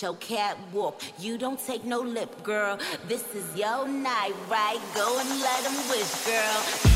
your catwalk. You don't take no lip, girl. This is your night, right? Go and let them wish, girl.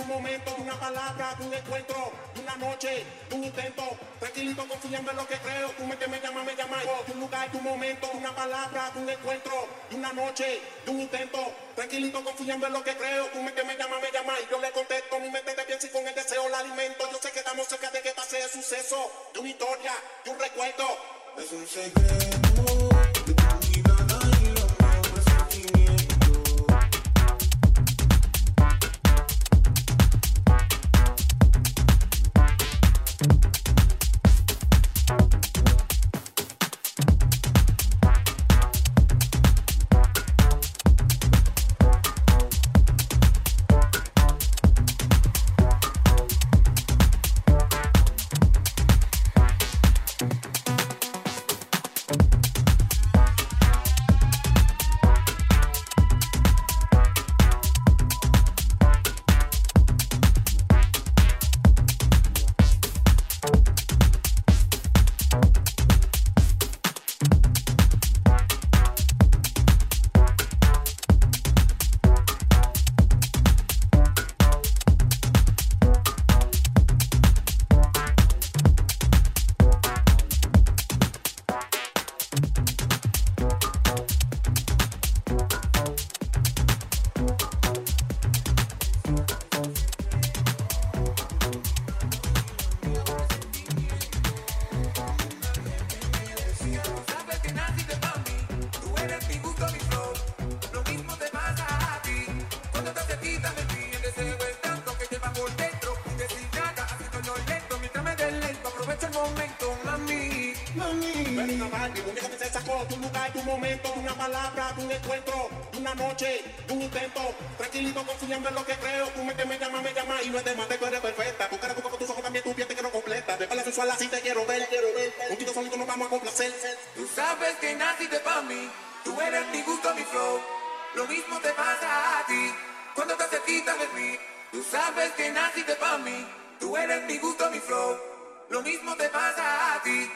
Un momento, una palabra, un encuentro, una noche, un intento. Tranquilito, confiando en lo que creo. Tú me que me llama, me llama. Un lugar, un momento, una palabra, un encuentro, una noche, un intento. Tranquilito, confiando en lo que creo. Tú me que me llama, me llama. Y yo le contesto, mi mente te piensa y con el deseo la alimento. Yo sé que estamos cerca de que pase el suceso, de una historia, de un recuerdo. palabra de un encuentro, de una noche, de un intento. Tranquilito, confiando en lo que creo. Tú me que me llamas, me llamas y no es de más, tú eres perfecta. Tu cara, tu con tus ojos también, tu piel te quiero completa. De la sensual así te quiero ver, quiero ver. Contigo solito nos vamos a complacer. Tú sabes que naciste pa' mí. Tú eres mi gusto, mi flow. Lo mismo te pasa a ti cuando te acerquitas de mí. Tú sabes que naciste pa' mí. Tú eres mi gusto, mi flow. Lo mismo te pasa a ti.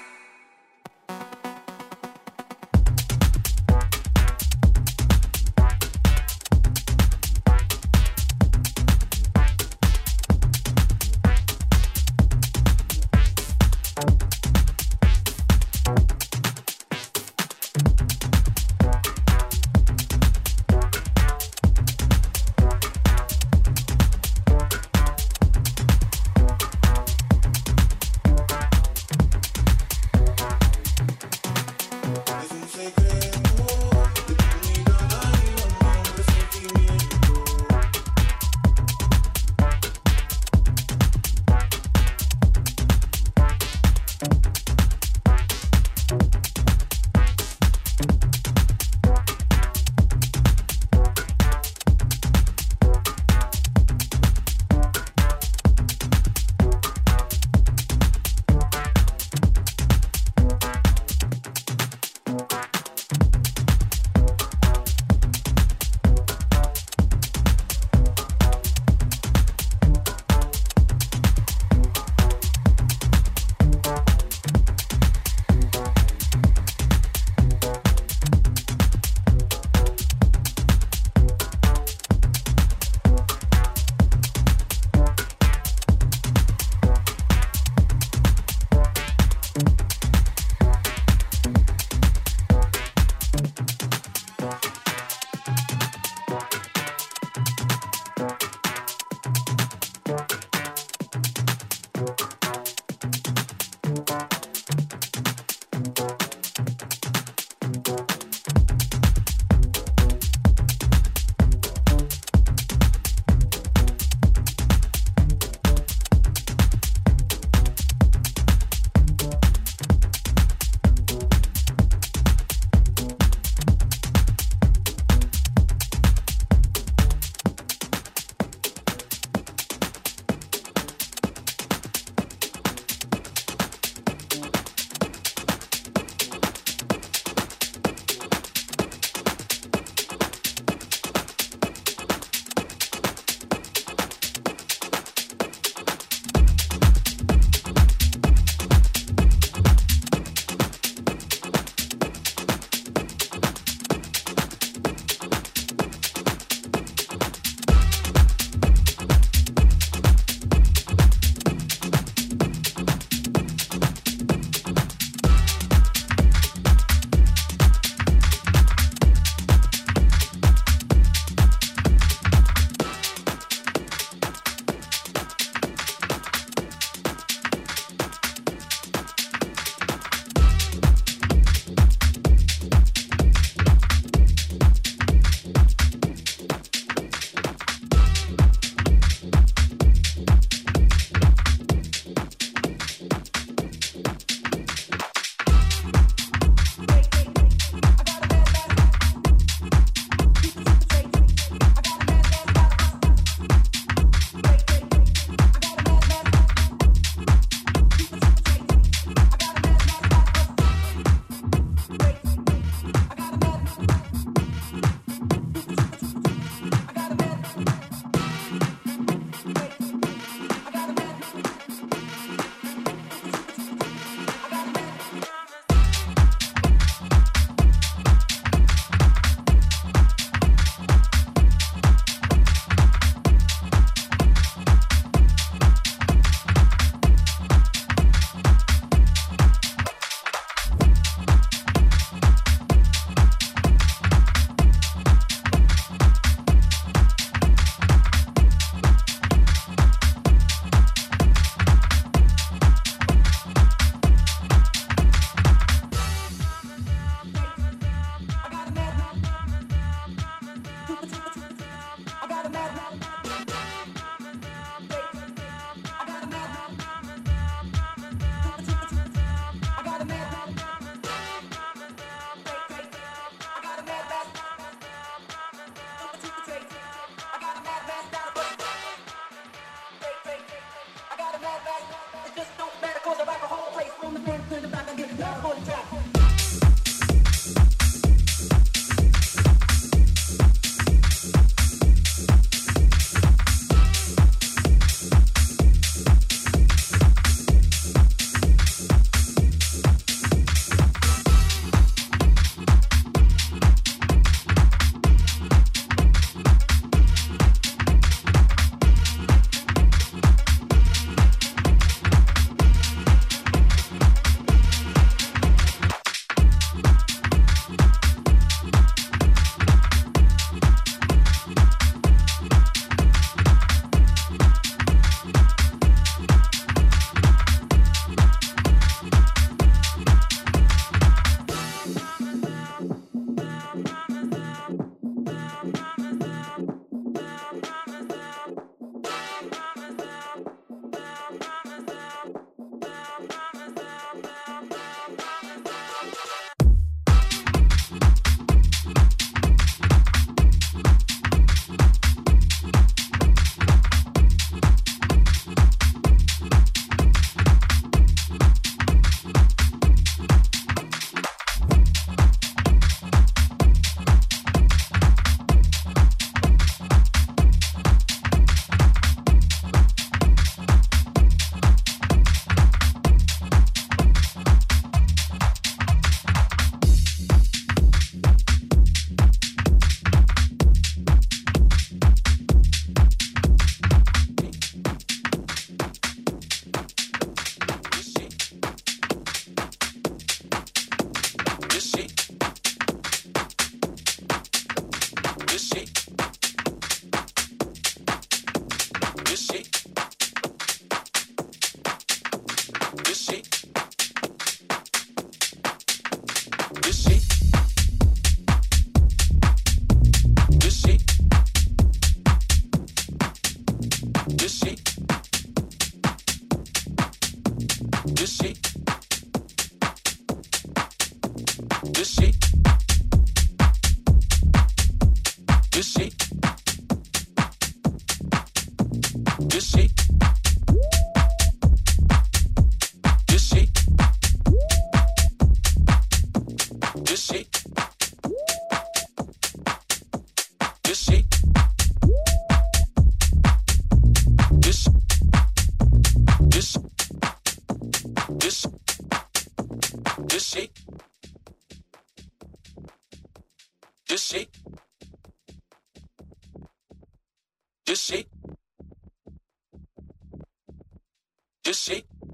Just shake it.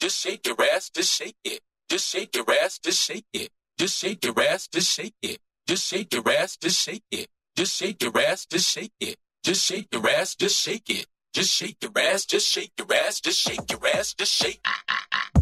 Just shake your ass, just shake it. Just shake your ass, just shake it. Just shake your ass, just shake it. Just shake your ass, just shake it. Just shake your ass, just shake it. Just shake your ass, just shake your ass, just shake your ass, just shake. On, come on, come on, come on, come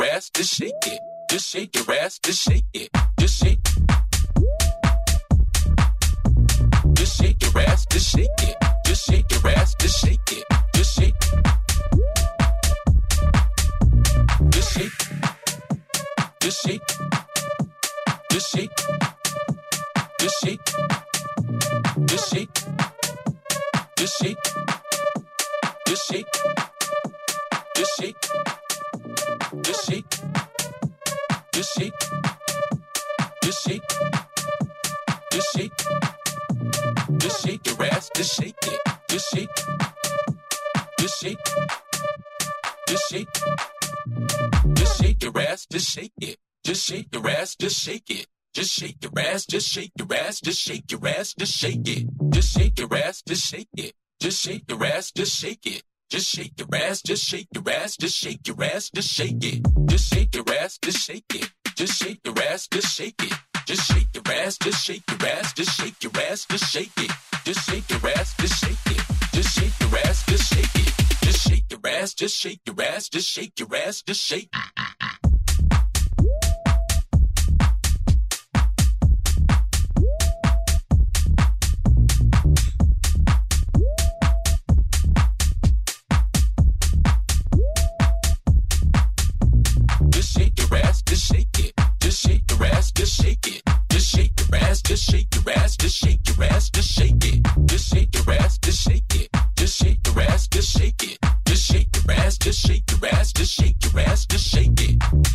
come on. just shake it. Just shake your ass, just shake it. Just shake. Just shake your ass, just shake it. Just shake your ass, just shake it. Just shake your ass, just shake it. Just shake your ass, just shake your ass, just shake your ass, just shake it. Just shake your ass, just shake it. Just shake your ass, just shake it. Just shake your ass, just shake your ass, just shake your ass, just shake it. Just shake your ass, just shake it. Just shake your ass, just shake it. Just shake your ass, just shake your ass, just shake your ass, just shake it. Just shake your ass, just shake it. Just shake your ass, just shake it. Just shake your ass, just shake your ass, just shake your ass, just shake. Just shake it. Just shake your ass, just shake your ass, just shake your ass, just shake it. Just shake your ass, just shake it. Just shake your ass, just shake it. Just shake your ass, just shake your ass, just shake your ass, just shake it.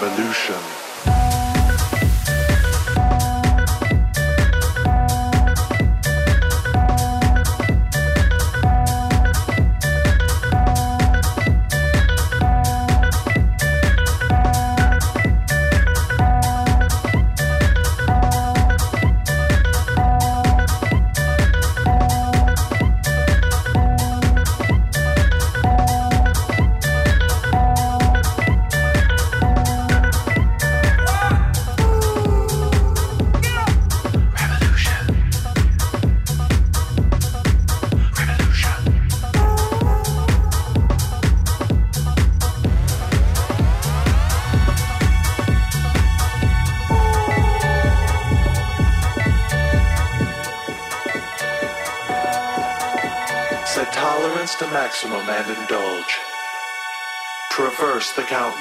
Revolution.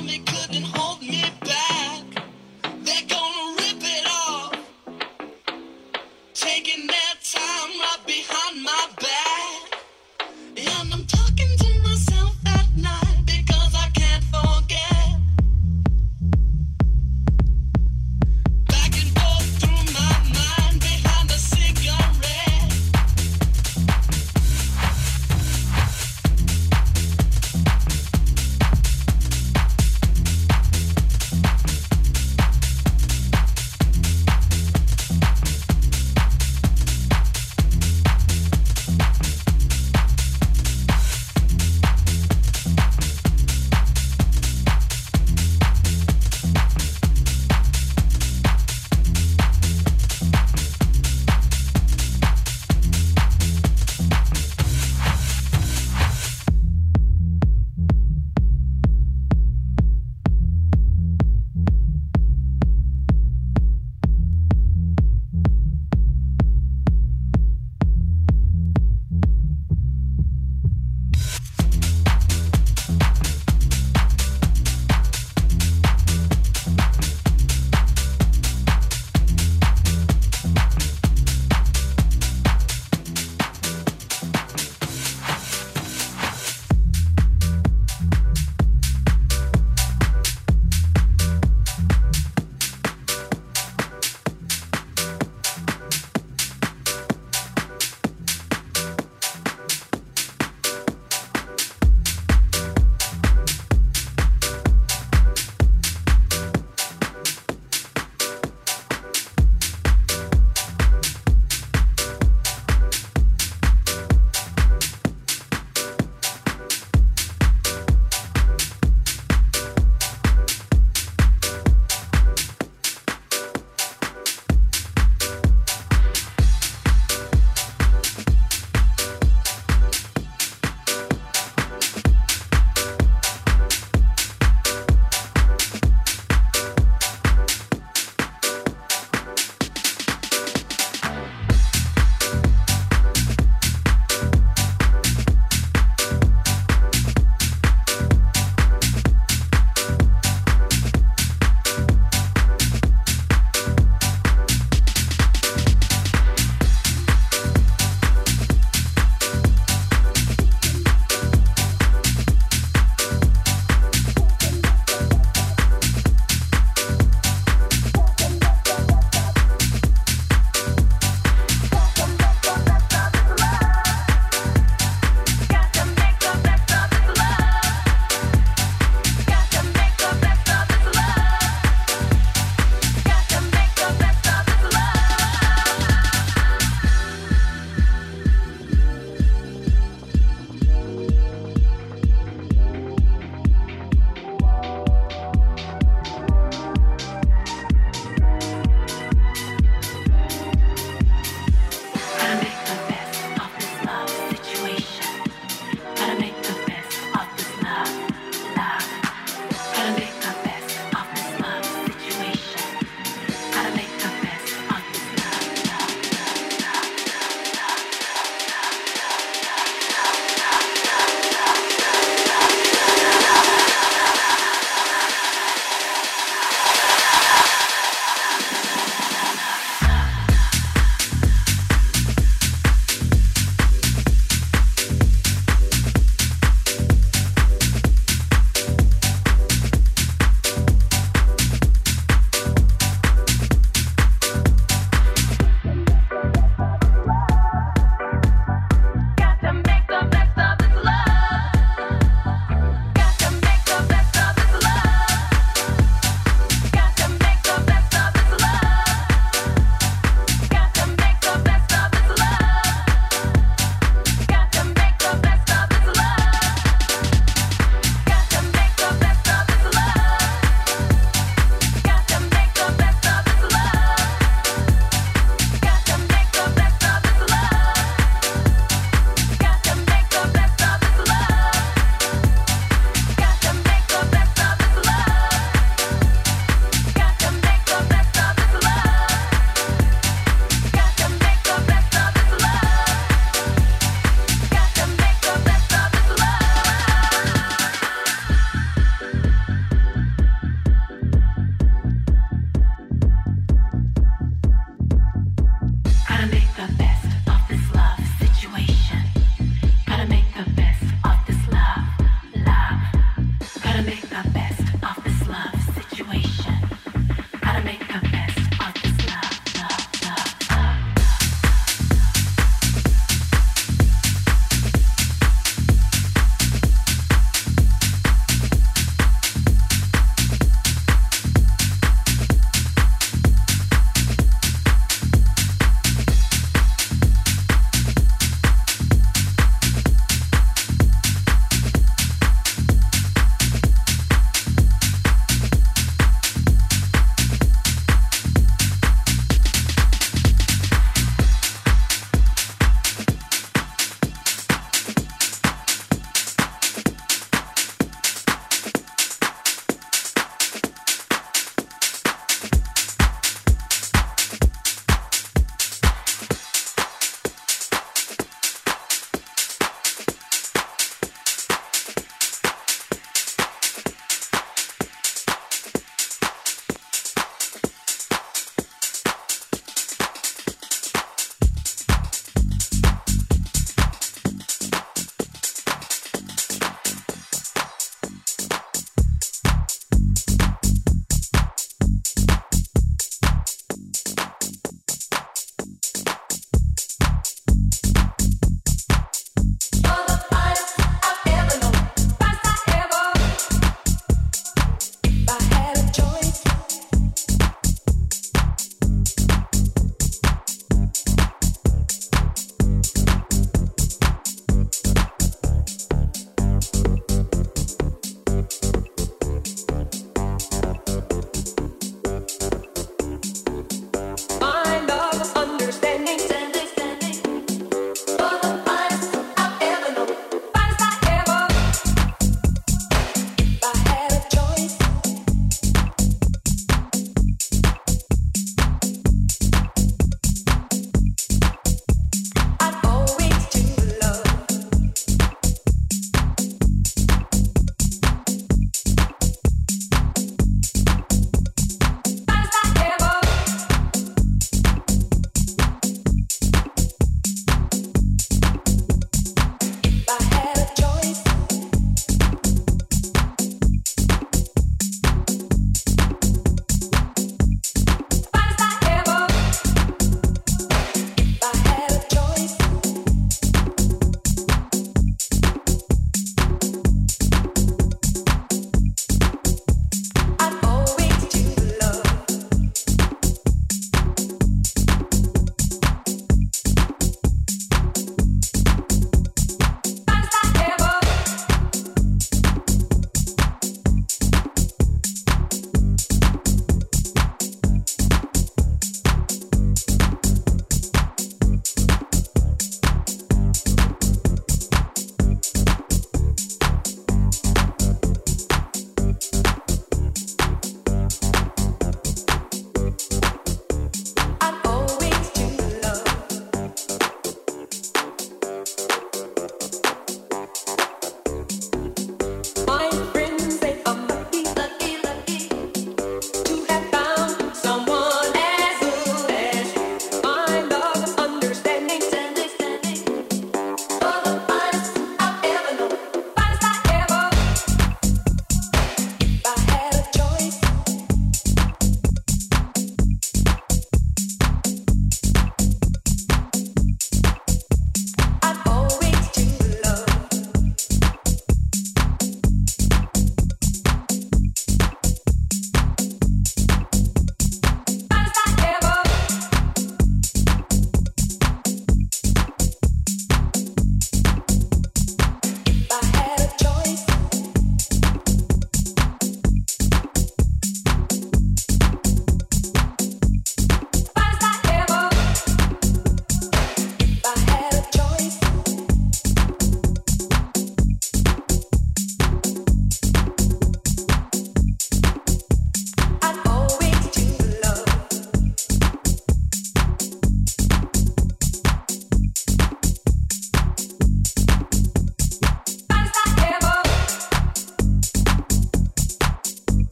down, they couldn't